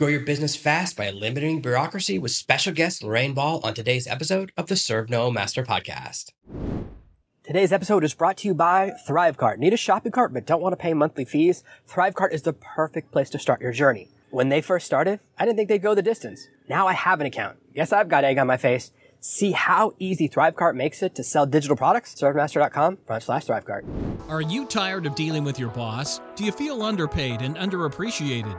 Grow your business fast by eliminating bureaucracy with special guest Lorraine Ball on today's episode of the Serve No Master podcast. Today's episode is brought to you by Thrivecart. Need a shopping cart but don't want to pay monthly fees? Thrivecart is the perfect place to start your journey. When they first started, I didn't think they'd go the distance. Now I have an account. Yes, I've got egg on my face. See how easy Thrivecart makes it to sell digital products? ServeMaster.com front slash Thrivecart. Are you tired of dealing with your boss? Do you feel underpaid and underappreciated?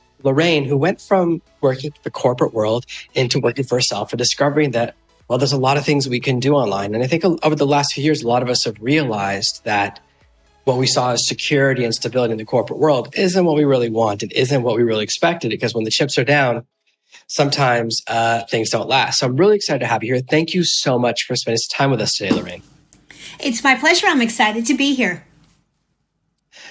Lorraine, who went from working the corporate world into working for herself and discovering that, well, there's a lot of things we can do online. And I think over the last few years, a lot of us have realized that what we saw as security and stability in the corporate world isn't what we really want. It isn't what we really expected because when the chips are down, sometimes uh, things don't last. So I'm really excited to have you here. Thank you so much for spending some time with us today, Lorraine. It's my pleasure. I'm excited to be here.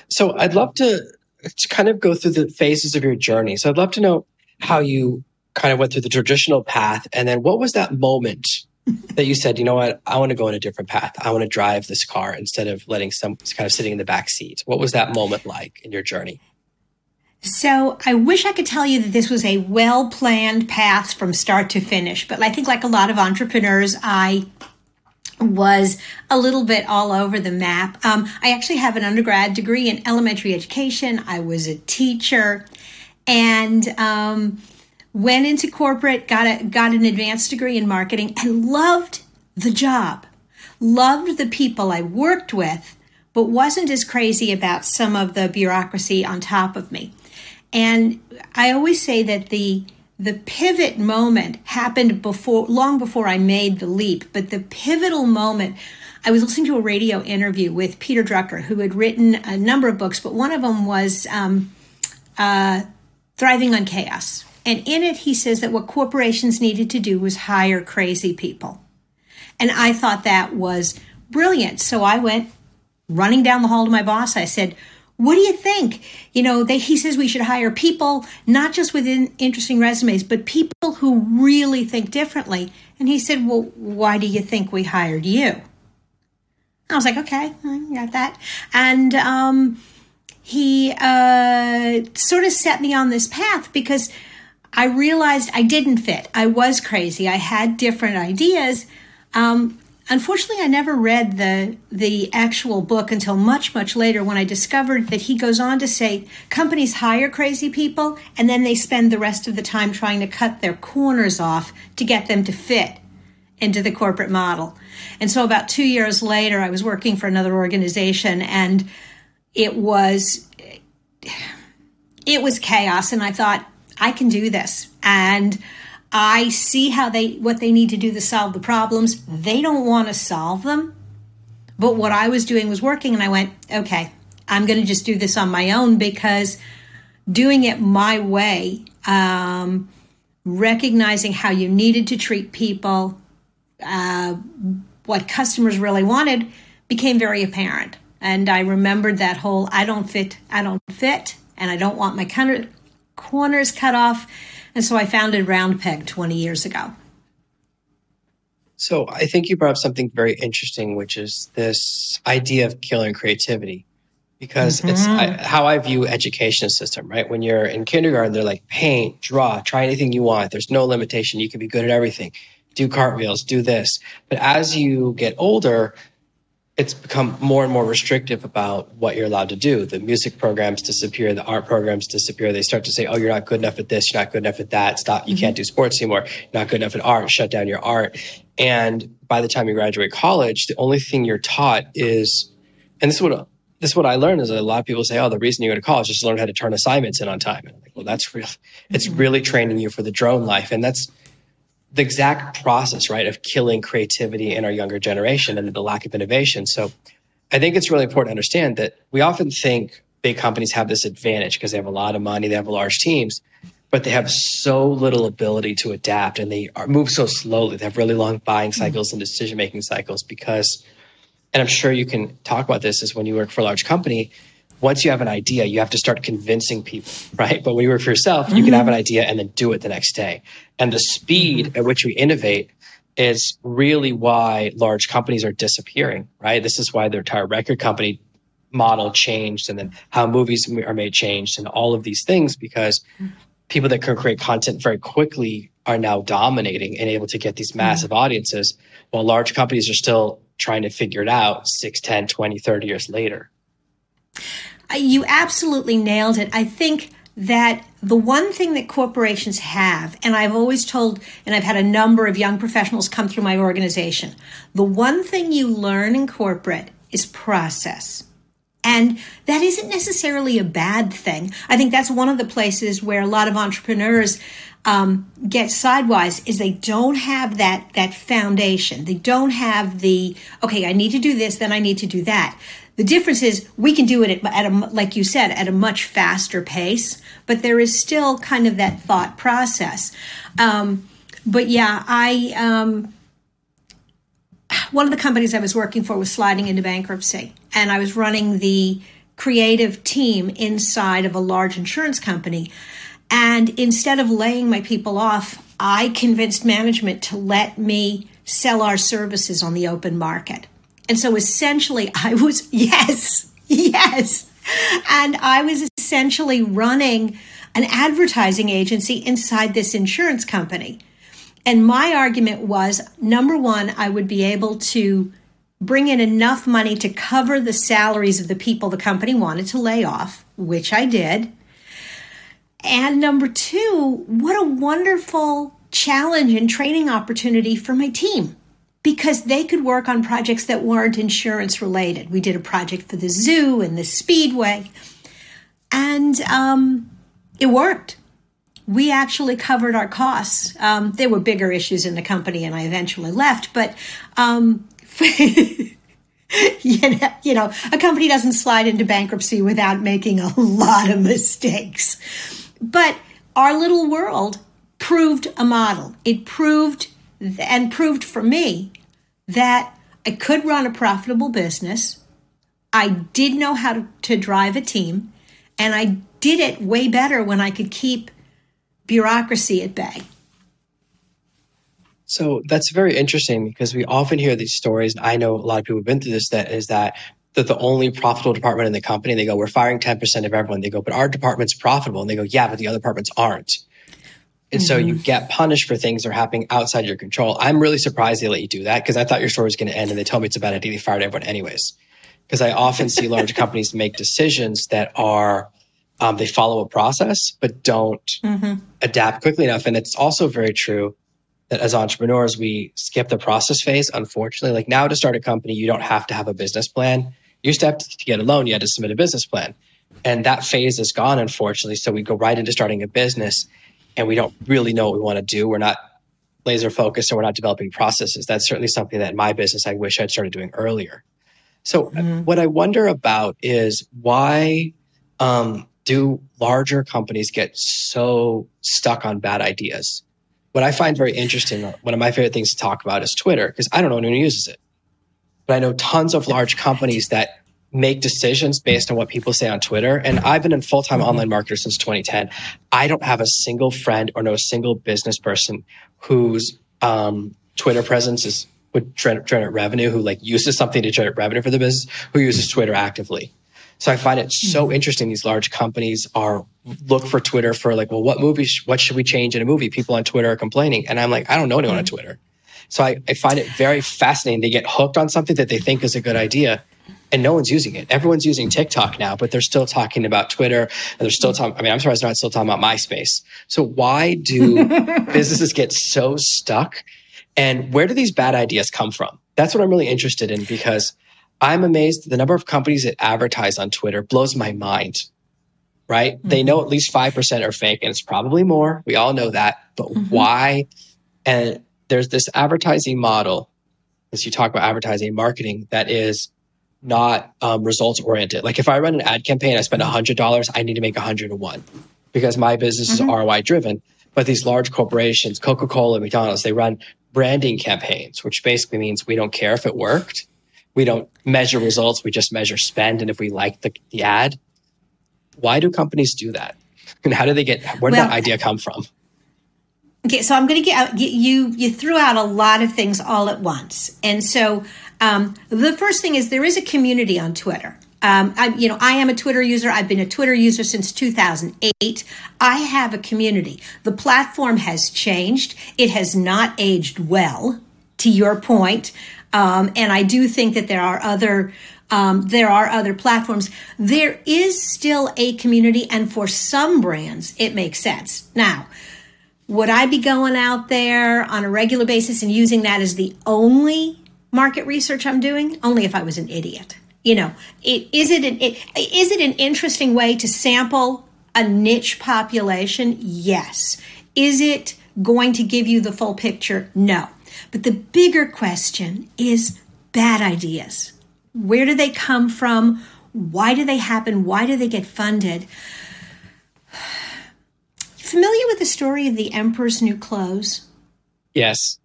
So I'd love to to kind of go through the phases of your journey. So I'd love to know how you kind of went through the traditional path and then what was that moment that you said, you know what, I want to go in a different path. I want to drive this car instead of letting some kind of sitting in the back seat. What was that moment like in your journey? So I wish I could tell you that this was a well planned path from start to finish, but I think like a lot of entrepreneurs, I was a little bit all over the map. Um, I actually have an undergrad degree in elementary education. I was a teacher and um, went into corporate, got a got an advanced degree in marketing, and loved the job. Loved the people I worked with, but wasn't as crazy about some of the bureaucracy on top of me. And I always say that the the pivot moment happened before long before I made the leap, but the pivotal moment I was listening to a radio interview with Peter Drucker, who had written a number of books, but one of them was um, uh, Thriving on Chaos. And in it, he says that what corporations needed to do was hire crazy people. And I thought that was brilliant. So I went running down the hall to my boss. I said, what do you think? You know, they, he says we should hire people, not just with interesting resumes, but people who really think differently. And he said, Well, why do you think we hired you? I was like, Okay, I got that. And um, he uh, sort of set me on this path because I realized I didn't fit. I was crazy. I had different ideas. Um, Unfortunately, I never read the the actual book until much much later when I discovered that he goes on to say companies hire crazy people and then they spend the rest of the time trying to cut their corners off to get them to fit into the corporate model. And so about 2 years later I was working for another organization and it was it was chaos and I thought I can do this. And I see how they what they need to do to solve the problems. They don't want to solve them. But what I was doing was working and I went, "Okay, I'm going to just do this on my own because doing it my way, um, recognizing how you needed to treat people, uh, what customers really wanted became very apparent. And I remembered that whole I don't fit, I don't fit, and I don't want my corners cut off and so I founded Round Peg 20 years ago. So I think you brought up something very interesting, which is this idea of killing creativity. Because mm-hmm. it's I, how I view education system, right? When you're in kindergarten, they're like paint, draw, try anything you want. There's no limitation. You can be good at everything. Do cartwheels, do this. But as you get older, it's become more and more restrictive about what you're allowed to do. The music programs disappear, the art programs disappear. They start to say, "Oh, you're not good enough at this. You're not good enough at that. Stop. You mm-hmm. can't do sports anymore. You're not good enough at art. Shut down your art." And by the time you graduate college, the only thing you're taught is, and this is what this is what I learned is that a lot of people say, "Oh, the reason you go to college is to learn how to turn assignments in on time." And I'm like, "Well, that's real. It's mm-hmm. really training you for the drone life, and that's." The exact process, right, of killing creativity in our younger generation and the lack of innovation. So I think it's really important to understand that we often think big companies have this advantage because they have a lot of money, they have large teams. but they have so little ability to adapt and they are, move so slowly. They have really long buying mm-hmm. cycles and decision making cycles because, and I'm sure you can talk about this is when you work for a large company, once you have an idea, you have to start convincing people, right? But when you work for yourself, mm-hmm. you can have an idea and then do it the next day. And the speed mm-hmm. at which we innovate is really why large companies are disappearing, right? This is why the entire record company model changed and then how movies are made changed and all of these things because people that can create content very quickly are now dominating and able to get these massive audiences while large companies are still trying to figure it out 6 10 20 30 years later you absolutely nailed it. I think that the one thing that corporations have, and I've always told, and I've had a number of young professionals come through my organization, the one thing you learn in corporate is process. And that isn't necessarily a bad thing. I think that's one of the places where a lot of entrepreneurs um, get sidewise is they don't have that that foundation. They don't have the okay. I need to do this, then I need to do that. The difference is we can do it at, a, like you said, at a much faster pace, but there is still kind of that thought process. Um, but yeah, I, um, one of the companies I was working for was sliding into bankruptcy, and I was running the creative team inside of a large insurance company. And instead of laying my people off, I convinced management to let me sell our services on the open market. And so essentially, I was, yes, yes. And I was essentially running an advertising agency inside this insurance company. And my argument was number one, I would be able to bring in enough money to cover the salaries of the people the company wanted to lay off, which I did. And number two, what a wonderful challenge and training opportunity for my team because they could work on projects that weren't insurance related. We did a project for the zoo and the speedway, and um, it worked. We actually covered our costs. Um, there were bigger issues in the company, and I eventually left. But um, you, know, you know, a company doesn't slide into bankruptcy without making a lot of mistakes. But our little world proved a model. It proved and proved for me that I could run a profitable business. I did know how to, to drive a team, and I did it way better when I could keep bureaucracy at bay. So that's very interesting because we often hear these stories. I know a lot of people have been through this. That is that that the only profitable department in the company. They go, "We're firing ten percent of everyone." They go, "But our department's profitable," and they go, "Yeah, but the other departments aren't." And mm-hmm. so you mm-hmm. get punished for things that are happening outside your control. I'm really surprised they let you do that because I thought your story was going to end and they told me it's about a bad idea. They fired everyone anyways. Because I often see large companies make decisions that are, um, they follow a process, but don't mm-hmm. adapt quickly enough. And it's also very true that as entrepreneurs, we skip the process phase, unfortunately. Like now to start a company, you don't have to have a business plan. You used to have to, to get a loan, you had to submit a business plan. And that phase is gone, unfortunately. So we go right into starting a business and we don't really know what we want to do. We're not laser focused and we're not developing processes. That's certainly something that in my business I wish I'd started doing earlier. So mm-hmm. what I wonder about is why um, do larger companies get so stuck on bad ideas? What I find very interesting, one of my favorite things to talk about is Twitter, because I don't know anyone who uses it. But I know tons of large companies that make decisions based on what people say on Twitter. And I've been a full time online marketer since 2010. I don't have a single friend or know a single business person whose um, Twitter presence is would generate revenue, who like uses something to generate revenue for the business, who uses Twitter actively. So I find it so mm-hmm. interesting. These large companies are look for Twitter for like, well, what movies, what should we change in a movie? People on Twitter are complaining. And I'm like, I don't know anyone on mm-hmm. Twitter. So I, I find it very fascinating. They get hooked on something that they think is a good idea and no one's using it. Everyone's using TikTok now, but they're still talking about Twitter and they're still talking. I mean, I'm surprised they're not still talking about MySpace. So why do businesses get so stuck? And where do these bad ideas come from? That's what I'm really interested in because I'm amazed the number of companies that advertise on Twitter blows my mind. Right? Mm-hmm. They know at least 5% are fake and it's probably more. We all know that. But mm-hmm. why? And there's this advertising model, as you talk about advertising and marketing, that is not um, results oriented. Like if I run an ad campaign, I spend hundred dollars, I need to make 101. because my business mm-hmm. is ROI driven. But these large corporations, Coca Cola, McDonald's, they run branding campaigns, which basically means we don't care if it worked. We don't measure results. We just measure spend. And if we like the, the ad, why do companies do that? And how do they get, where did well, that idea come from? Okay, so I'm going to get, get, you. You threw out a lot of things all at once, and so um, the first thing is there is a community on Twitter. Um, I, you know, I am a Twitter user. I've been a Twitter user since 2008. I have a community. The platform has changed. It has not aged well, to your point. Um, and I do think that there are other um, there are other platforms. There is still a community, and for some brands, it makes sense. Now, would I be going out there on a regular basis and using that as the only market research I'm doing? Only if I was an idiot. You know, it, is it an it, is it an interesting way to sample a niche population? Yes. Is it going to give you the full picture? No. But the bigger question is bad ideas. Where do they come from? Why do they happen? Why do they get funded? Familiar with the story of the Emperor's New Clothes? Yes.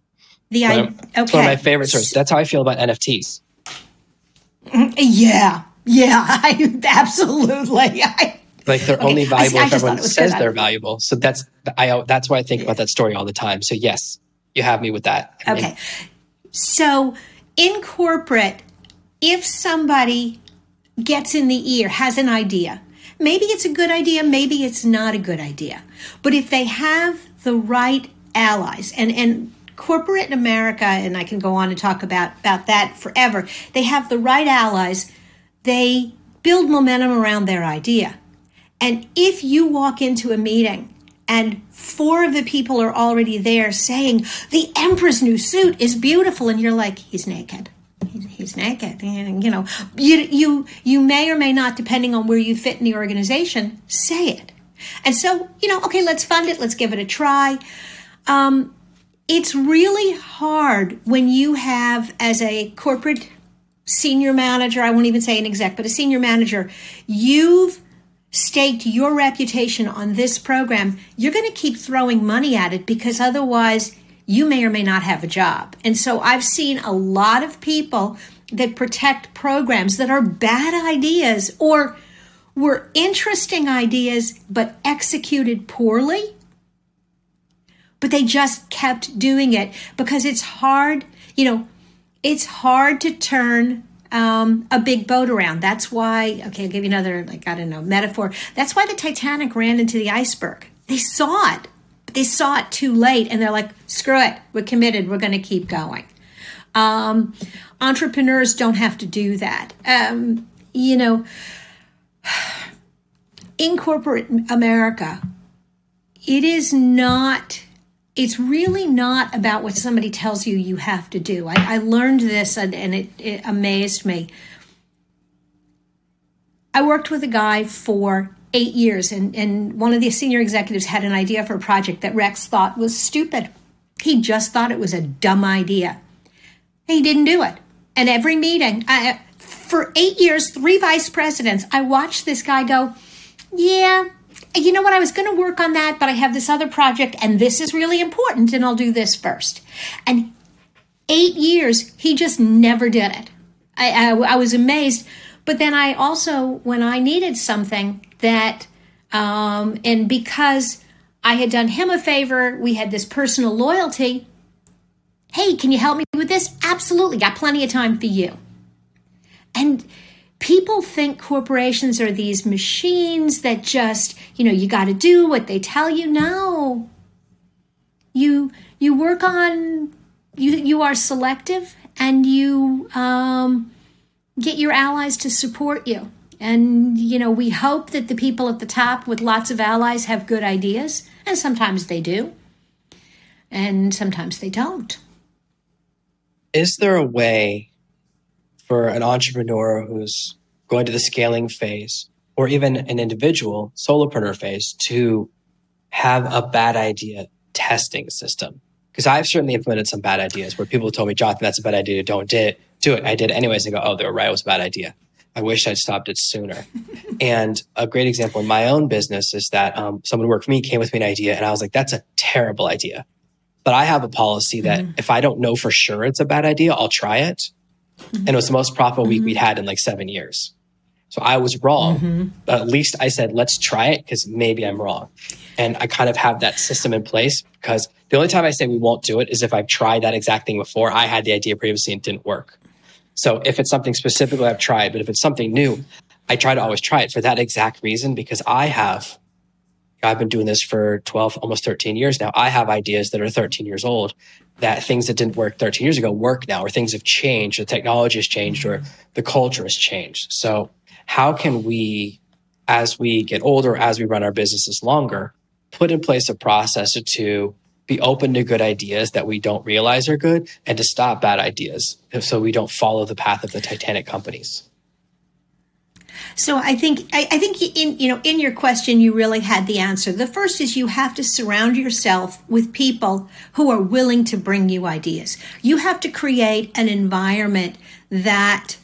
The I, okay. It's one of my favorite stories. That's how I feel about NFTs. Mm, yeah, yeah, I, absolutely. I, like they're okay. only valuable I, if everyone says they're valuable. So that's I that's why I think about that story all the time. So yes, you have me with that. Okay. Mean, so in corporate, if somebody gets in the ear, has an idea, maybe it's a good idea, maybe it's not a good idea. But if they have the right allies, and, and corporate America, and I can go on and talk about, about that forever, they have the right allies, they build momentum around their idea. And if you walk into a meeting and four of the people are already there saying, the emperor's new suit is beautiful, and you're like, he's naked. He's, naked, and you know, you you you may or may not, depending on where you fit in the organization, say it. And so, you know, okay, let's fund it. Let's give it a try. Um, it's really hard when you have, as a corporate senior manager, I won't even say an exec, but a senior manager, you've staked your reputation on this program. You're going to keep throwing money at it because otherwise you may or may not have a job. And so I've seen a lot of people that protect programs that are bad ideas or were interesting ideas but executed poorly but they just kept doing it because it's hard, you know, it's hard to turn um, a big boat around. That's why, okay, I'll give you another, like, I don't know, metaphor. That's why the Titanic ran into the iceberg. They saw it, but they saw it too late and they're like, screw it, we're committed, we're going to keep going. Um, entrepreneurs don't have to do that. Um, you know, in corporate America, it is not it's really not about what somebody tells you you have to do. I, I learned this and, and it, it amazed me. I worked with a guy for eight years, and, and one of the senior executives had an idea for a project that Rex thought was stupid. He just thought it was a dumb idea. He didn't do it. And every meeting, I, for eight years, three vice presidents, I watched this guy go, Yeah, you know what, I was going to work on that, but I have this other project and this is really important and I'll do this first. And eight years, he just never did it. I, I, I was amazed. But then I also, when I needed something that, um, and because I had done him a favor, we had this personal loyalty. Hey, can you help me with this? Absolutely. Got plenty of time for you. And people think corporations are these machines that just, you know, you got to do what they tell you. No. You you work on you you are selective and you um, get your allies to support you. And you know, we hope that the people at the top with lots of allies have good ideas, and sometimes they do. And sometimes they don't. Is there a way for an entrepreneur who's going to the scaling phase or even an individual solopreneur phase to have a bad idea testing system. Because I've certainly implemented some bad ideas where people told me, Jonathan, that's a bad idea. Don't do it. Do it. I did anyways. And go, oh, they were right. It was a bad idea. I wish I'd stopped it sooner. and a great example in my own business is that um, someone who worked for me came with me an idea, and I was like, "That's a terrible idea." But I have a policy that mm-hmm. if I don't know for sure it's a bad idea, I'll try it. And it was the most profitable week we'd had in like seven years. So I was wrong. Mm-hmm. But at least I said, let's try it because maybe I'm wrong. And I kind of have that system in place because the only time I say we won't do it is if I've tried that exact thing before. I had the idea previously and didn't work. So if it's something specifically I've tried, but if it's something new, I try to always try it for that exact reason because I have, I've been doing this for 12, almost 13 years now. I have ideas that are 13 years old that things that didn't work 13 years ago work now, or things have changed, the technology has changed, or the culture has changed. So how can we, as we get older, as we run our businesses longer, put in place a process to be open to good ideas that we don't realize are good and to stop bad ideas so we don't follow the path of the Titanic companies. So I think I, I, think in you know in your question you really had the answer. The first is you have to surround yourself with people who are willing to bring you ideas. You have to create an environment that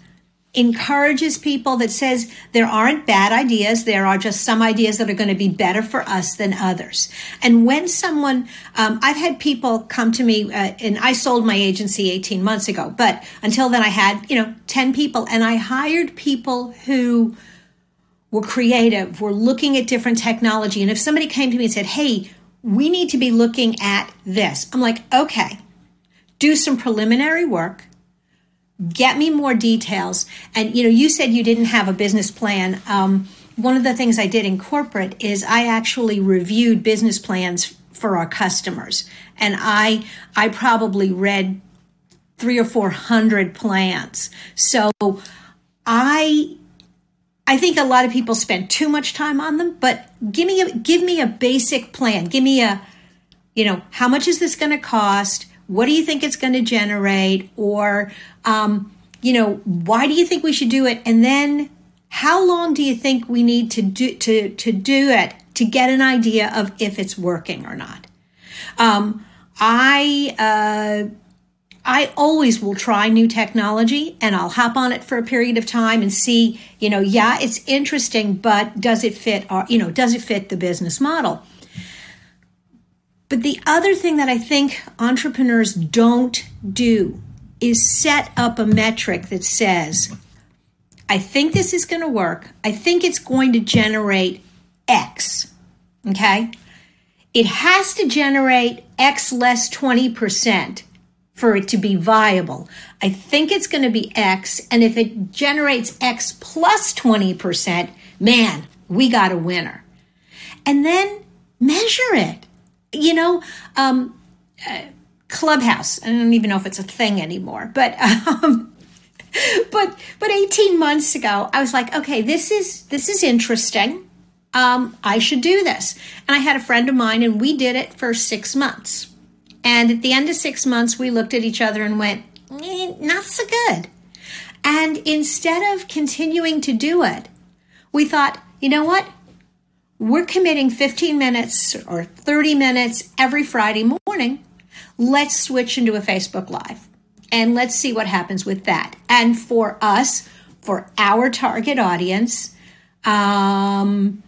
encourages people that says there aren't bad ideas there are just some ideas that are going to be better for us than others. And when someone um, i've had people come to me uh, and i sold my agency 18 months ago but until then i had you know 10 people and i hired people who were creative were looking at different technology and if somebody came to me and said hey we need to be looking at this i'm like okay do some preliminary work get me more details. And you know, you said you didn't have a business plan. Um, one of the things I did in corporate is I actually reviewed business plans for our customers, and I I probably read three or four hundred plans. So I I think a lot of people spend too much time on them, but give me a give me a basic plan. Give me a you know, how much is this going to cost? What do you think it's going to generate? Or, um, you know, why do you think we should do it? And then how long do you think we need to do to to do it to get an idea of if it's working or not? Um, I uh, I always will try new technology and I'll hop on it for a period of time and see, you know, yeah, it's interesting, but does it fit our, you know, does it fit the business model? But the other thing that I think entrepreneurs don't do is set up a metric that says, I think this is going to work. I think it's going to generate X. Okay? It has to generate X less 20% for it to be viable. I think it's going to be X. And if it generates X plus 20%, man, we got a winner. And then measure it you know, um, uh, Clubhouse. I don't even know if it's a thing anymore, but um, but but 18 months ago, I was like, okay, this is this is interesting. Um, I should do this. And I had a friend of mine, and we did it for six months. And at the end of six months, we looked at each other and went, eh, not so good. And instead of continuing to do it, we thought, you know what? We're committing 15 minutes or 30 minutes every Friday morning. Let's switch into a Facebook Live and let's see what happens with that. And for us, for our target audience, um,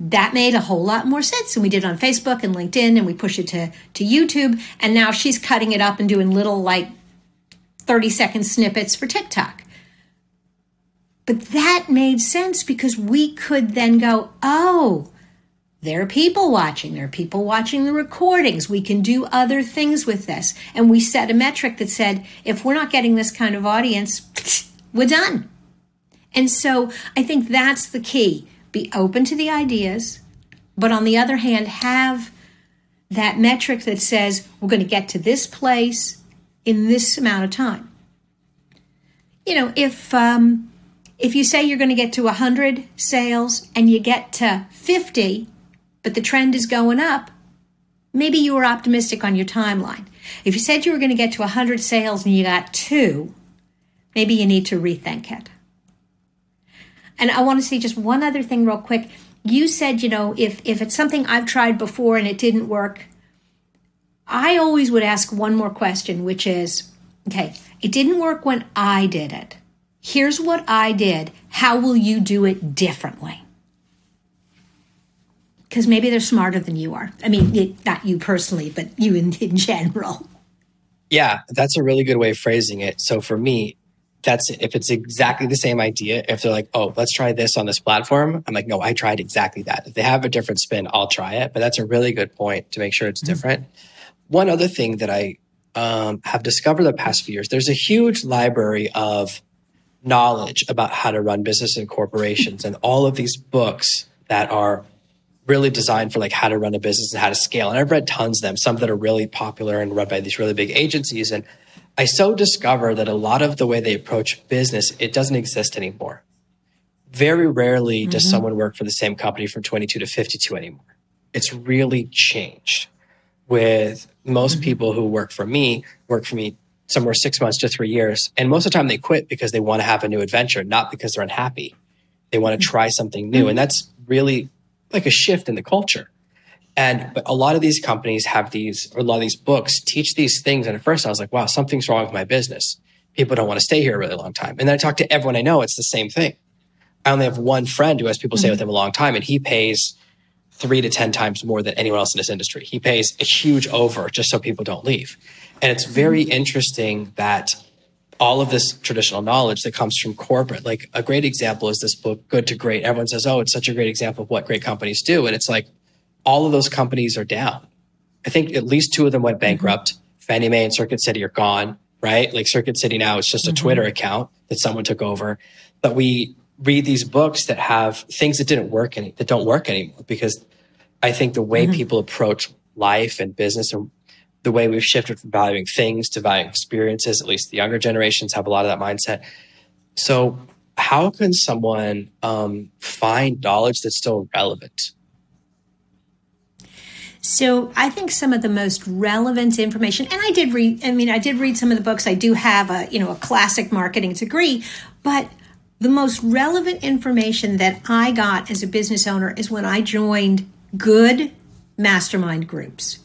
that made a whole lot more sense. And we did it on Facebook and LinkedIn and we pushed it to, to YouTube. And now she's cutting it up and doing little like 30 second snippets for TikTok. But that made sense because we could then go, oh, there are people watching. There are people watching the recordings. We can do other things with this. And we set a metric that said, if we're not getting this kind of audience, we're done. And so I think that's the key. Be open to the ideas, but on the other hand, have that metric that says, we're going to get to this place in this amount of time. You know, if, um, if you say you're going to get to 100 sales and you get to 50, but the trend is going up, maybe you were optimistic on your timeline. If you said you were going to get to 100 sales and you got two, maybe you need to rethink it. And I want to say just one other thing, real quick. You said, you know, if, if it's something I've tried before and it didn't work, I always would ask one more question, which is okay, it didn't work when I did it. Here's what I did. How will you do it differently? Because maybe they're smarter than you are. I mean, it, not you personally, but you in, in general. Yeah, that's a really good way of phrasing it. So for me, that's if it's exactly the same idea. If they're like, oh, let's try this on this platform, I'm like, no, I tried exactly that. If they have a different spin, I'll try it. But that's a really good point to make sure it's mm-hmm. different. One other thing that I um, have discovered the past few years, there's a huge library of knowledge about how to run business and corporations and all of these books that are really designed for like how to run a business and how to scale. And I've read tons of them, some that are really popular and run by these really big agencies. And I so discover that a lot of the way they approach business, it doesn't exist anymore. Very rarely mm-hmm. does someone work for the same company from 22 to 52 anymore. It's really changed with most mm-hmm. people who work for me, work for me somewhere six months to three years. And most of the time they quit because they want to have a new adventure, not because they're unhappy. They want to mm-hmm. try something new. And that's really like a shift in the culture. And but a lot of these companies have these, or a lot of these books teach these things. And at first I was like, wow, something's wrong with my business. People don't want to stay here a really long time. And then I talk to everyone I know, it's the same thing. I only have one friend who has people mm-hmm. stay with him a long time and he pays three to 10 times more than anyone else in this industry. He pays a huge over just so people don't leave. And it's very mm-hmm. interesting that all of this traditional knowledge that comes from corporate. Like a great example is this book, Good to Great. Everyone says, oh, it's such a great example of what great companies do. And it's like all of those companies are down. I think at least two of them went bankrupt. Fannie Mae and Circuit City are gone, right? Like Circuit City now is just a mm-hmm. Twitter account that someone took over. But we read these books that have things that didn't work any that don't work anymore because I think the way mm-hmm. people approach life and business and the way we've shifted from valuing things to valuing experiences, at least the younger generations have a lot of that mindset. So, how can someone um, find knowledge that's still relevant? So I think some of the most relevant information, and I did read. I mean, I did read some of the books. I do have a you know a classic marketing degree, but the most relevant information that I got as a business owner is when I joined good mastermind groups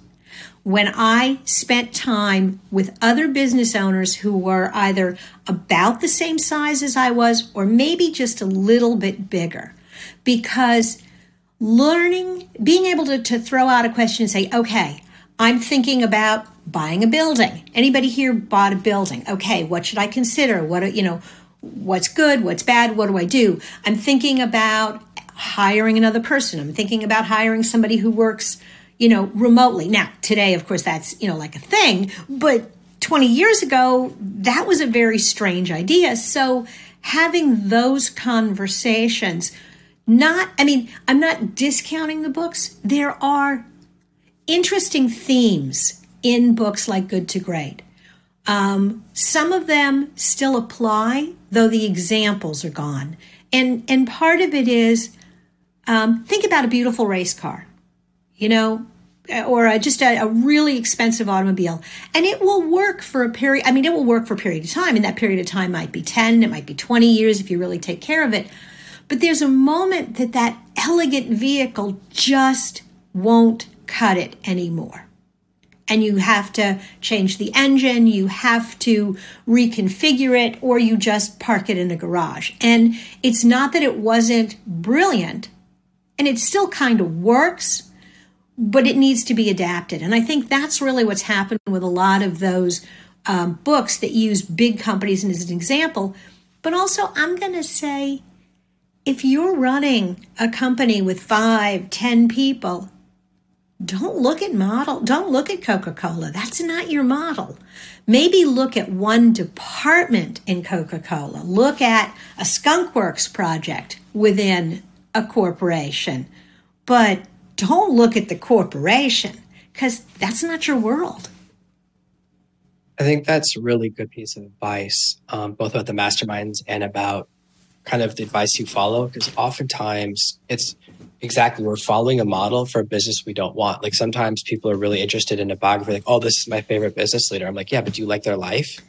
when I spent time with other business owners who were either about the same size as I was or maybe just a little bit bigger. Because learning, being able to, to throw out a question and say, okay, I'm thinking about buying a building. Anybody here bought a building? Okay, what should I consider? What, you know, what's good? What's bad? What do I do? I'm thinking about hiring another person. I'm thinking about hiring somebody who works you know, remotely. Now, today, of course, that's, you know, like a thing, but 20 years ago, that was a very strange idea. So having those conversations, not, I mean, I'm not discounting the books. There are interesting themes in books like Good to Great. Um, some of them still apply, though the examples are gone. And, and part of it is um, think about a beautiful race car you know, uh, or a, just a, a, really expensive automobile. And it will work for a period i mean it will work for a period of time. And that period of time might be 10 it might be 20 years if you really take care of it. But there's a moment that that elegant vehicle just won't cut it anymore. And you have to change the engine you have to reconfigure it or you just park it in a garage. And it's not that it wasn't brilliant and it still kind of works but it needs to be adapted. And I think that's really what's happened with a lot of those um, books that use big companies as an example. But also, I'm going to say if you're running a company with five, ten people, don't look at model, don't look at Coca Cola. That's not your model. Maybe look at one department in Coca Cola. Look at a Skunkworks project within a corporation. But don't look at the corporation because that's not your world. I think that's a really good piece of advice, um, both about the masterminds and about kind of the advice you follow. Because oftentimes it's exactly we're following a model for a business we don't want. Like sometimes people are really interested in a biography, like, oh, this is my favorite business leader. I'm like, yeah, but do you like their life?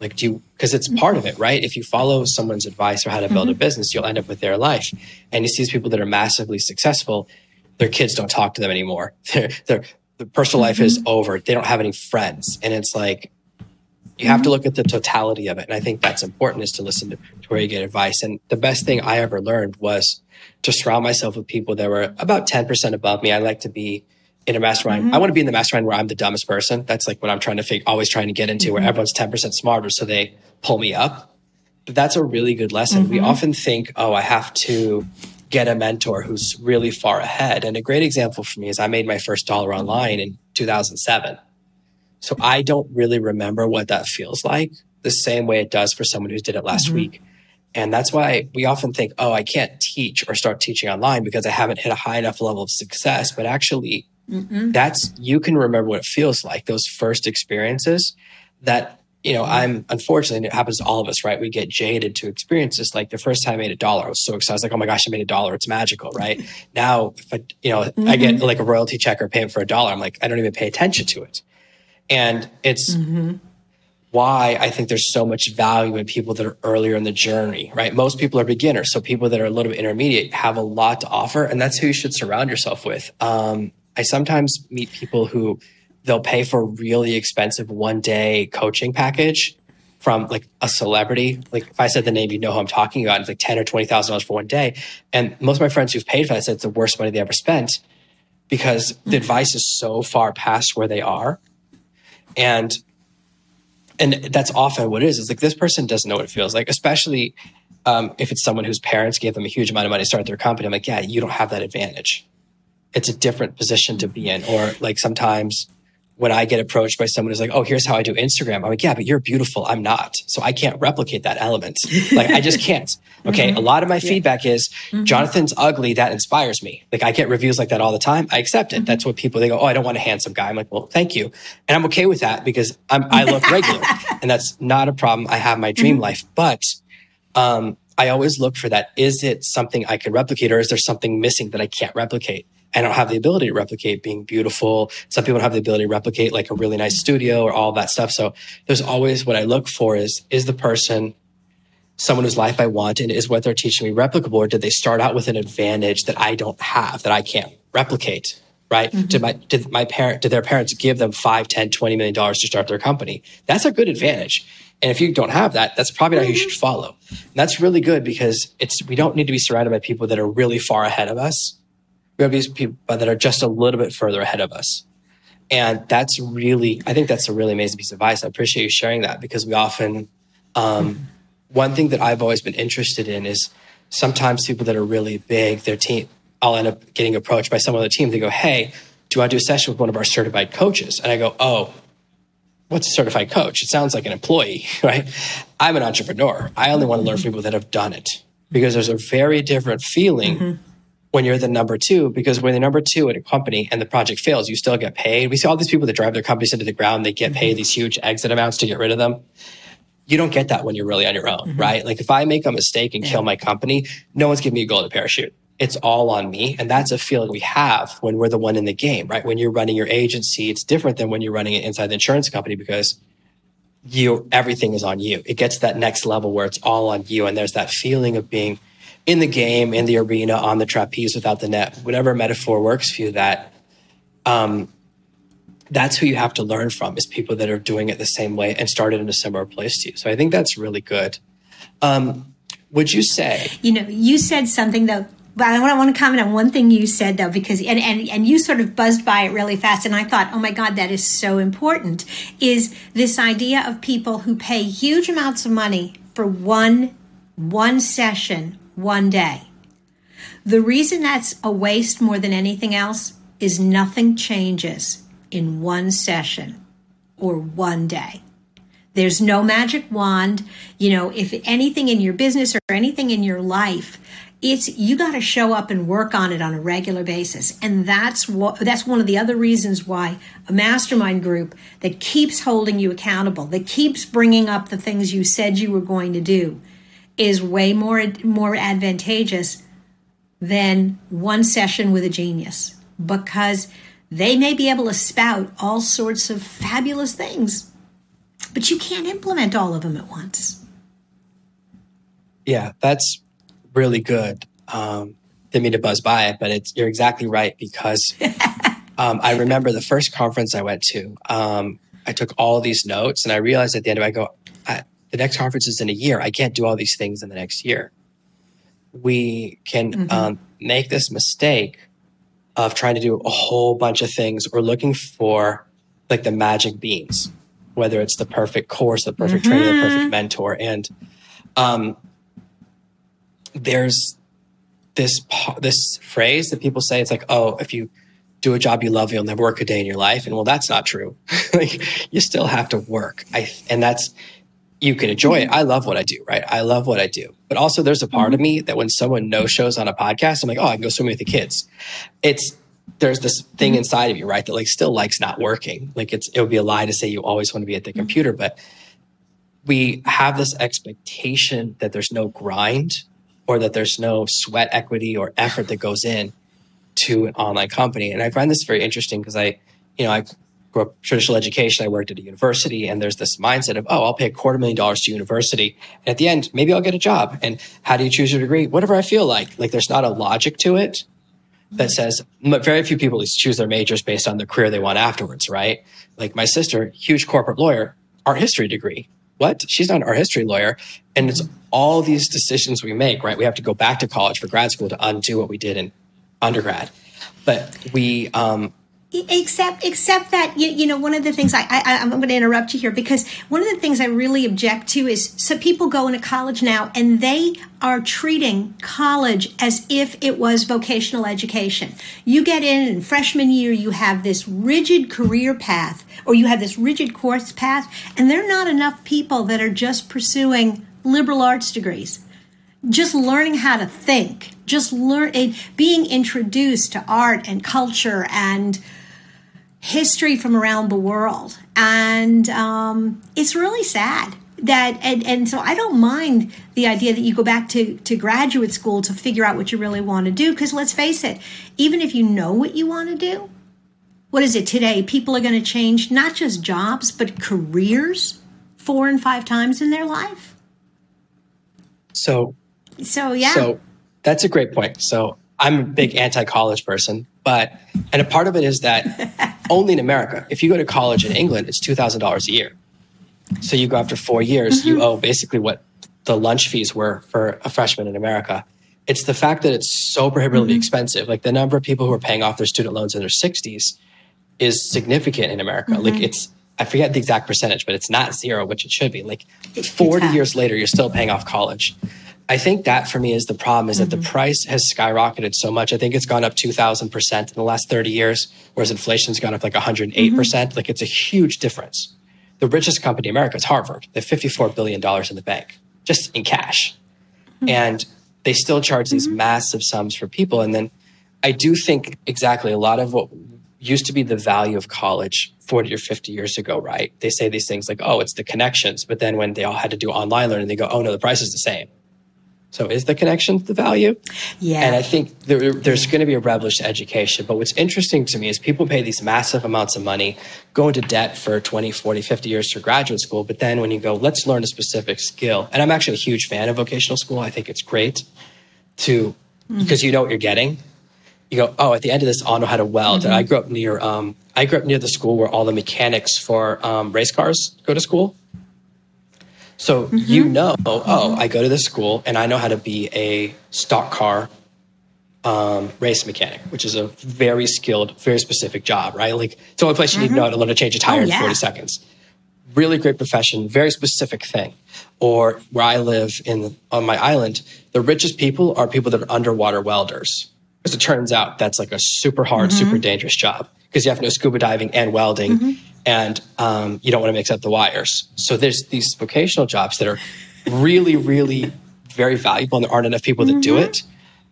Like, do you, because it's part of it, right? If you follow someone's advice or how to build mm-hmm. a business, you'll end up with their life. And you see these people that are massively successful their kids don't talk to them anymore. Their, their, their personal mm-hmm. life is mm-hmm. over. They don't have any friends. And it's like, You have to look at the totality of it. And I think that's important is to listen to, to where you get advice. And the best thing I ever learned was to surround myself with people that were about 10% above me. I like to be in a mastermind. Mm-hmm. I want to be in the mastermind where I'm the dumbest person. That's like what I'm trying to figure, always trying to get into mm-hmm. where everyone's 10% smarter. So they pull me up. But that's a really good lesson. Mm-hmm. We often think, oh, I have to get a mentor who's really far ahead. And a great example for me is I made my first dollar online in 2007. So I don't really remember what that feels like the same way it does for someone who did it last mm-hmm. week. And that's why we often think, oh, I can't teach or start teaching online because I haven't hit a high enough level of success. But actually, mm that's you can remember what it feels like, those first experiences that, you know, I'm unfortunately, and it happens to all of us, right? We get jaded to experiences. Like the first time I made a dollar, I was so excited. I was like, oh my gosh, I made a dollar. It's magical, right? now, if I, you know, mm-hmm. I get mm-hmm. like a royalty check or payment for a dollar, I'm like, I don't even pay attention to it. And it's, mm-hmm why I think there's so much value in people that are earlier in the journey, right? Most people are beginners. So people that are a little bit intermediate have a lot to offer. And that's who you should surround yourself with. Um, I sometimes meet people who they'll pay for a really expensive one day coaching package from like a celebrity. Like if I said the name, you know who I'm talking about. It's like ten or twenty thousand dollars for one day. And most of my friends who've paid for that said it's the worst money they ever spent because the advice is so far past where they are. And and that's often what it is. It's like this person doesn't know what it feels like, especially um, if it's someone whose parents gave them a huge amount of money to start their company. I'm like, yeah, you don't have that advantage. It's a different position to be in. Or like sometimes when I get approached by someone who's like, "Oh, here's how I do Instagram," I'm like, "Yeah, but you're beautiful. I'm not, so I can't replicate that element. Like, I just can't." Okay, mm-hmm. a lot of my yeah. feedback is mm-hmm. Jonathan's ugly. That inspires me. Like, I get reviews like that all the time. I accept it. Mm-hmm. That's what people they go, "Oh, I don't want a handsome guy." I'm like, "Well, thank you," and I'm okay with that because I'm, I look regular, and that's not a problem. I have my dream mm-hmm. life, but um, I always look for that. Is it something I can replicate, or is there something missing that I can't replicate? I don't have the ability to replicate being beautiful. Some people don't have the ability to replicate like a really nice studio or all that stuff. So there's always what I look for is, is the person someone whose life I want and is what they're teaching me replicable or did they start out with an advantage that I don't have that I can't replicate? Right. Mm-hmm. Did my, did my parent, did their parents give them five, 10, 20 million dollars to start their company? That's a good advantage. And if you don't have that, that's probably not mm-hmm. who you should follow. And that's really good because it's, we don't need to be surrounded by people that are really far ahead of us we have these people that are just a little bit further ahead of us. And that's really, I think that's a really amazing piece of advice. I appreciate you sharing that because we often, um, one thing that I've always been interested in is sometimes people that are really big, their team, I'll end up getting approached by someone on the team. They go, Hey, do I do a session with one of our certified coaches? And I go, Oh, what's a certified coach? It sounds like an employee, right? I'm an entrepreneur. I only want to learn from people that have done it because there's a very different feeling mm-hmm when you're the number two, because when you're number two at a company and the project fails, you still get paid. We see all these people that drive their companies into the ground, they get paid mm-hmm. these huge exit amounts to get rid of them. You don't get that when you're really on your own, mm-hmm. right? Like if I make a mistake and yeah. kill my company, no one's giving me a golden parachute. It's all on me. And that's a feeling we have when we're the one in the game, right? When you're running your agency, it's different than when you're running it inside the insurance company because you, everything is on you. It gets to that next level where it's all on you. And there's that feeling of being in the game, in the arena, on the trapeze without the net, whatever metaphor works for you, that um, that's who you have to learn from is people that are doing it the same way and started in a similar place to you. So I think that's really good. Um, would you say? You know, you said something though. But I want to comment on one thing you said though, because and, and and you sort of buzzed by it really fast, and I thought, oh my God, that is so important. Is this idea of people who pay huge amounts of money for one one session one day. The reason that's a waste more than anything else is nothing changes in one session or one day. There's no magic wand. You know, if anything in your business or anything in your life, it's you got to show up and work on it on a regular basis. And that's what that's one of the other reasons why a mastermind group that keeps holding you accountable, that keeps bringing up the things you said you were going to do, is way more more advantageous than one session with a genius because they may be able to spout all sorts of fabulous things but you can't implement all of them at once. Yeah that's really good. Um didn't mean to buzz by it but it's you're exactly right because um, i remember the first conference i went to um, I took all these notes and I realized at the end of it, I go, the next conference is in a year. I can't do all these things in the next year. We can mm-hmm. um, make this mistake of trying to do a whole bunch of things or looking for like the magic beans, whether it's the perfect course, the perfect mm-hmm. trainer, the perfect mm-hmm. mentor. And um, there's this this phrase that people say. It's like, oh, if you do a job you love, you'll never work a day in your life. And well, that's not true. like you still have to work. I and that's you can enjoy it. I love what I do, right? I love what I do. But also there's a part of mm-hmm. me that when someone no shows on a podcast, I'm like, oh, I can go swimming with the kids. It's there's this thing mm-hmm. inside of you, right? That like still likes not working. Like it's it would be a lie to say you always want to be at the mm-hmm. computer, but we have this expectation that there's no grind or that there's no sweat equity or effort that goes in to an online company. And I find this very interesting because I, you know, I traditional education. I worked at a university and there's this mindset of, oh, I'll pay a quarter million dollars to university. And at the end, maybe I'll get a job. And how do you choose your degree? Whatever I feel like. Like there's not a logic to it that says very few people choose their majors based on the career they want afterwards, right? Like my sister, huge corporate lawyer, art history degree. What? She's not an art history lawyer. And it's all these decisions we make, right? We have to go back to college for grad school to undo what we did in undergrad. But we, um, except except that you, you know one of the things I, I i'm going to interrupt you here because one of the things i really object to is so people go into college now and they are treating college as if it was vocational education. You get in in freshman year you have this rigid career path or you have this rigid course path and there are not enough people that are just pursuing liberal arts degrees. Just learning how to think just learn eh, being introduced to art and culture and history from around the world and um, it's really sad that and, and so i don't mind the idea that you go back to, to graduate school to figure out what you really want to do because let's face it even if you know what you want to do what is it today people are going to change not just jobs but careers four and five times in their life so so yeah. So that's a great point. So I'm a big anti-college person, but and a part of it is that only in America, if you go to college in England, it's two thousand dollars a year. So you go after four years, mm-hmm. you owe basically what the lunch fees were for a freshman in America. It's the fact that it's so prohibitively mm-hmm. expensive. Like the number of people who are paying off their student loans in their 60s is significant in America. Mm-hmm. Like it's I forget the exact percentage, but it's not zero, which it should be. Like 40 years later, you're still paying off college. I think that for me is the problem is mm-hmm. that the mm-hmm. price has skyrocketed so much. I think it's gone up 2000% in the last 30 years, whereas inflation's gone up like 108%. Mm-hmm. Like it's a huge difference. The richest company in America is Harvard. They have $54 billion in the bank, just in cash. Mm-hmm. And they still charge these mm-hmm. massive sums for people. And then I do think exactly a lot of what used to be the value of college 40 or 50 years ago, right? They say these things like, oh, it's the connections. But then when they all had to do online learning, they go, oh, no, the price is the same so is the connection the value? Yeah. And I think there, there's going to be a revolution to education. But what's interesting to me is people pay these massive amounts of money, go into debt for 20, 40, 50 years for graduate school. But then when you go, let's learn a specific skill. And I'm actually a huge fan of vocational school. I think it's great to, mm-hmm. because you know what you're getting. You go, oh, at the end of this, I'll know how to weld. Mm-hmm. I grew up near, um, I grew up near the school where all the mechanics for um, race cars go to school. So mm-hmm. you know, oh, I go to this school and I know how to be a stock car um, race mechanic, which is a very skilled, very specific job, right? Like it's the only place you mm-hmm. need to know how to learn to change a tire oh, yeah. in 40 seconds. Really great profession, very specific thing. Or where I live in on my island, the richest people are people that are underwater welders. Because it turns out, that's like a super hard, mm-hmm. super dangerous job because you have to know scuba diving and welding. And um, you don't want to mix up the wires. So there's these vocational jobs that are really, really very valuable, and there aren't enough people that mm-hmm. do it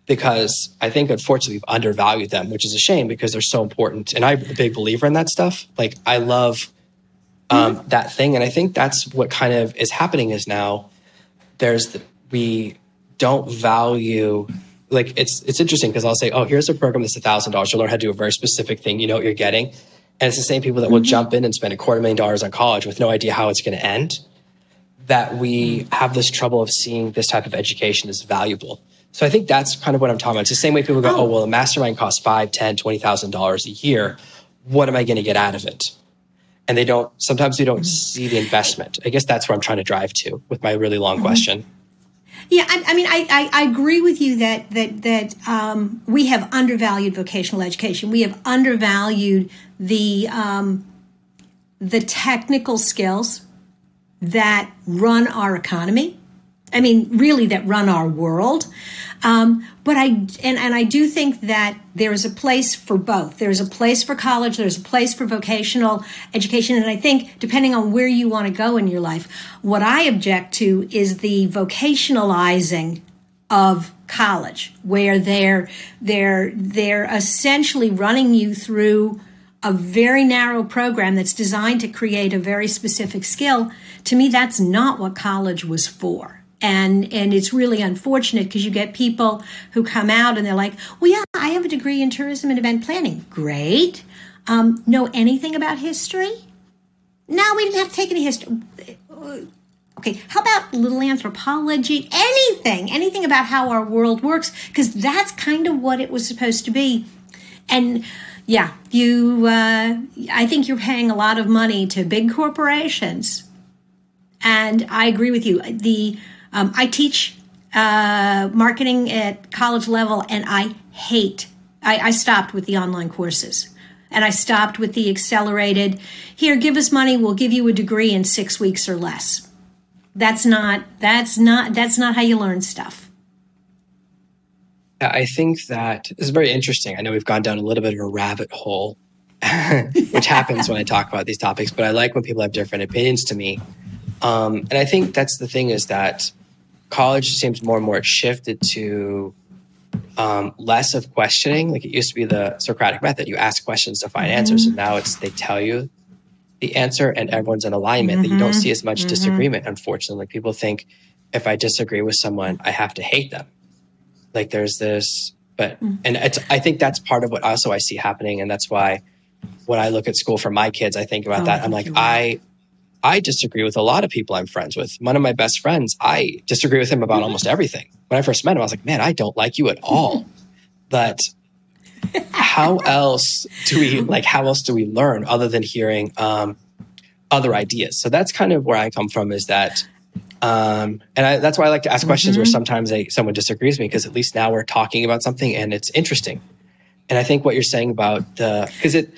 because I think unfortunately we've undervalued them, which is a shame because they're so important. And I'm a big believer in that stuff. Like I love um, mm-hmm. that thing, and I think that's what kind of is happening is now there's the, we don't value like it's it's interesting because I'll say, oh, here's a program that's a thousand dollars. You'll learn how to do a very specific thing. You know what you're getting. And it's the same people that mm-hmm. will jump in and spend a quarter million dollars on college with no idea how it's going to end. That we mm. have this trouble of seeing this type of education as valuable. So I think that's kind of what I'm talking about. It's the same way people go, oh, oh well, a mastermind costs five, ten, twenty thousand dollars a year. What am I going to get out of it? and they don't sometimes we don't see the investment i guess that's where i'm trying to drive to with my really long mm-hmm. question yeah, I, I mean, I, I, I, agree with you that that that um, we have undervalued vocational education. We have undervalued the um, the technical skills that run our economy. I mean, really, that run our world. Um, but I and, and I do think that there is a place for both. There's a place for college. There's a place for vocational education, and I think depending on where you want to go in your life, what I object to is the vocationalizing of college, where they're they're they're essentially running you through a very narrow program that's designed to create a very specific skill. To me, that's not what college was for and and it's really unfortunate because you get people who come out and they're like well yeah i have a degree in tourism and event planning. Great. Um, know anything about history? No we didn't have to take any history okay how about little anthropology? Anything anything about how our world works because that's kind of what it was supposed to be. And yeah you uh, i think you're paying a lot of money to big corporations. And i agree with you. The um, I teach uh, marketing at college level, and I hate. I, I stopped with the online courses, and I stopped with the accelerated. Here, give us money. We'll give you a degree in six weeks or less. That's not. That's not. That's not how you learn stuff. I think that is very interesting. I know we've gone down a little bit of a rabbit hole, which happens when I talk about these topics. But I like when people have different opinions to me, um, and I think that's the thing is that college seems more and more shifted to um, less of questioning. Like it used to be the Socratic method. You ask questions to find mm-hmm. answers, and now it's they tell you the answer, and everyone's in alignment. Mm-hmm. That you don't see as much mm-hmm. disagreement. Unfortunately, people think if I disagree with someone, I have to hate them. Like there's this, but mm. and it's, I think that's part of what also I see happening, and that's why when I look at school for my kids, I think about oh, that. I'm like, I I disagree with a lot of people I'm friends with. One of my best friends, I disagree with him about almost everything. When I first met him, I was like, man, I don't like you at all. But how else do we like how else do we learn other than hearing um, other ideas? So that's kind of where I come from is that um, and I, that's why I like to ask questions mm-hmm. where sometimes they, someone disagrees with me because at least now we're talking about something and it's interesting. And I think what you're saying about the because it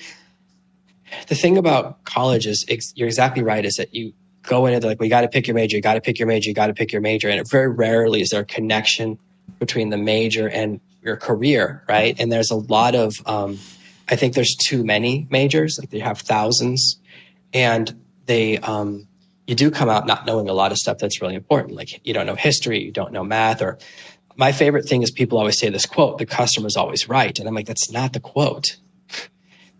the thing about college is you're exactly right is that you go in and they're like, we got to pick your major, you got to pick your major, you got to pick your major. And very rarely is there a connection between the major and your career, right? And there's a lot of, um, I think there's too many majors, like they have thousands, and they, um, you do come out not knowing a lot of stuff that's really important. Like you don't know history, you don't know math, or my favorite thing is people always say this quote, the customer's always right. And I'm like, that's not the quote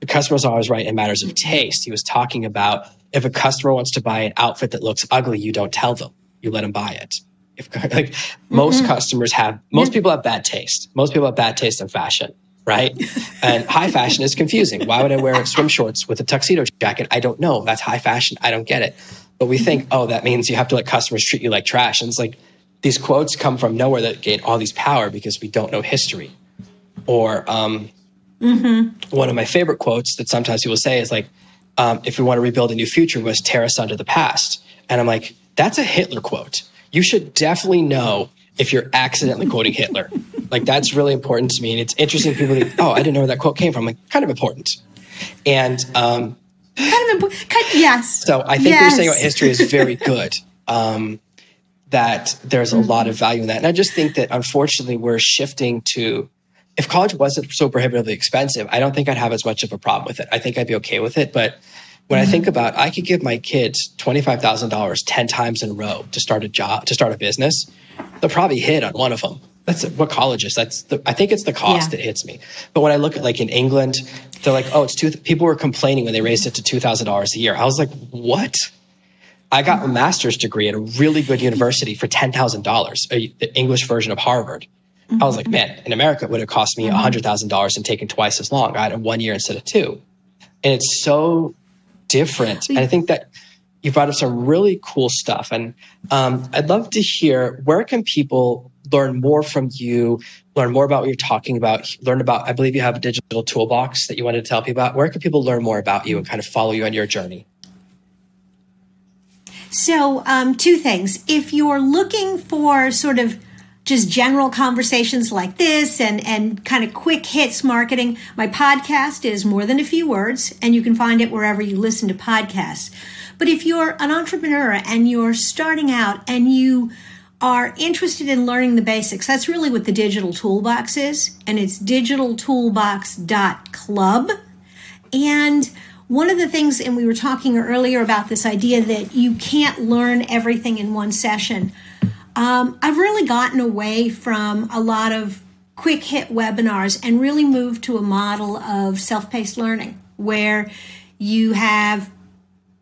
the customer's always right in matters of taste. He was talking about if a customer wants to buy an outfit that looks ugly, you don't tell them. You let them buy it. If like mm-hmm. most customers have, most people have bad taste. Most people have bad taste in fashion, right? and high fashion is confusing. Why would I wear swim shorts with a tuxedo jacket? I don't know. That's high fashion. I don't get it. But we think, oh, that means you have to let customers treat you like trash. And it's like these quotes come from nowhere that gain all these power because we don't know history. Or um, Mm-hmm. One of my favorite quotes that sometimes people say is like, um, if we want to rebuild a new future, we must tear us under the past. And I'm like, that's a Hitler quote. You should definitely know if you're accidentally quoting Hitler. like that's really important to me. And it's interesting people think, oh, I didn't know where that quote came from. Like, kind of important. And um, kind of important. Yes. So I think yes. what you're saying about history is very good. Um, that there's a mm-hmm. lot of value in that. And I just think that unfortunately we're shifting to if college wasn't so prohibitively expensive, I don't think I'd have as much of a problem with it. I think I'd be okay with it. But when mm-hmm. I think about, I could give my kids twenty five thousand dollars ten times in a row to start a job, to start a business. They'll probably hit on one of them. That's what college is. That's the, I think it's the cost yeah. that hits me. But when I look at like in England, they're like, oh, it's two. People were complaining when they raised it to two thousand dollars a year. I was like, what? I got a master's degree at a really good university for ten thousand dollars, the English version of Harvard. I was like, man, in America, it would have cost me $100,000 mm-hmm. and taken twice as long. I had a one year instead of two. And it's so different. And I think that you brought up some really cool stuff. And um, I'd love to hear where can people learn more from you, learn more about what you're talking about, learn about, I believe you have a digital toolbox that you wanted to tell people about. Where can people learn more about you and kind of follow you on your journey? So, um, two things. If you're looking for sort of just general conversations like this and, and kind of quick hits marketing, my podcast is More Than a Few Words, and you can find it wherever you listen to podcasts. But if you're an entrepreneur and you're starting out and you are interested in learning the basics, that's really what the digital toolbox is, and it's digitaltoolbox.club. And one of the things, and we were talking earlier about this idea that you can't learn everything in one session. Um, I've really gotten away from a lot of quick hit webinars and really moved to a model of self paced learning where you have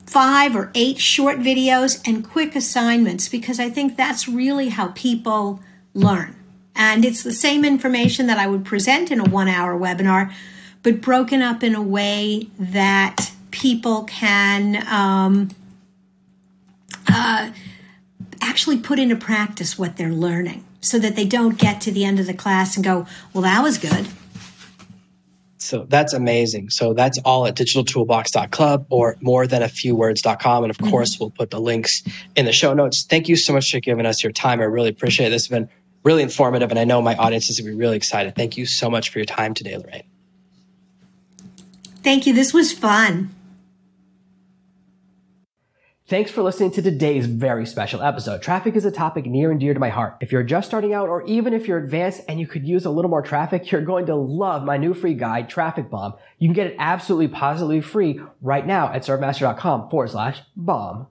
five or eight short videos and quick assignments because I think that's really how people learn. And it's the same information that I would present in a one hour webinar, but broken up in a way that people can um, uh, actually put into practice what they're learning so that they don't get to the end of the class and go, well, that was good. So that's amazing. So that's all at digitaltoolbox.club or more than a few words.com. And of mm-hmm. course, we'll put the links in the show notes. Thank you so much for giving us your time. I really appreciate it. This has been really informative, and I know my audience is going to be really excited. Thank you so much for your time today, Lorraine. Thank you. This was fun. Thanks for listening to today's very special episode. Traffic is a topic near and dear to my heart. If you're just starting out or even if you're advanced and you could use a little more traffic, you're going to love my new free guide, Traffic Bomb. You can get it absolutely positively free right now at servemaster.com forward slash bomb.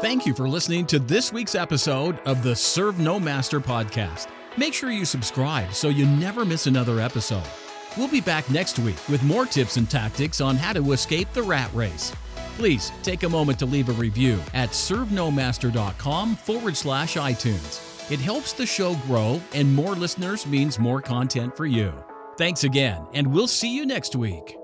Thank you for listening to this week's episode of the Serve No Master podcast. Make sure you subscribe so you never miss another episode. We'll be back next week with more tips and tactics on how to escape the rat race. Please take a moment to leave a review at servenomaster.com forward slash iTunes. It helps the show grow, and more listeners means more content for you. Thanks again, and we'll see you next week.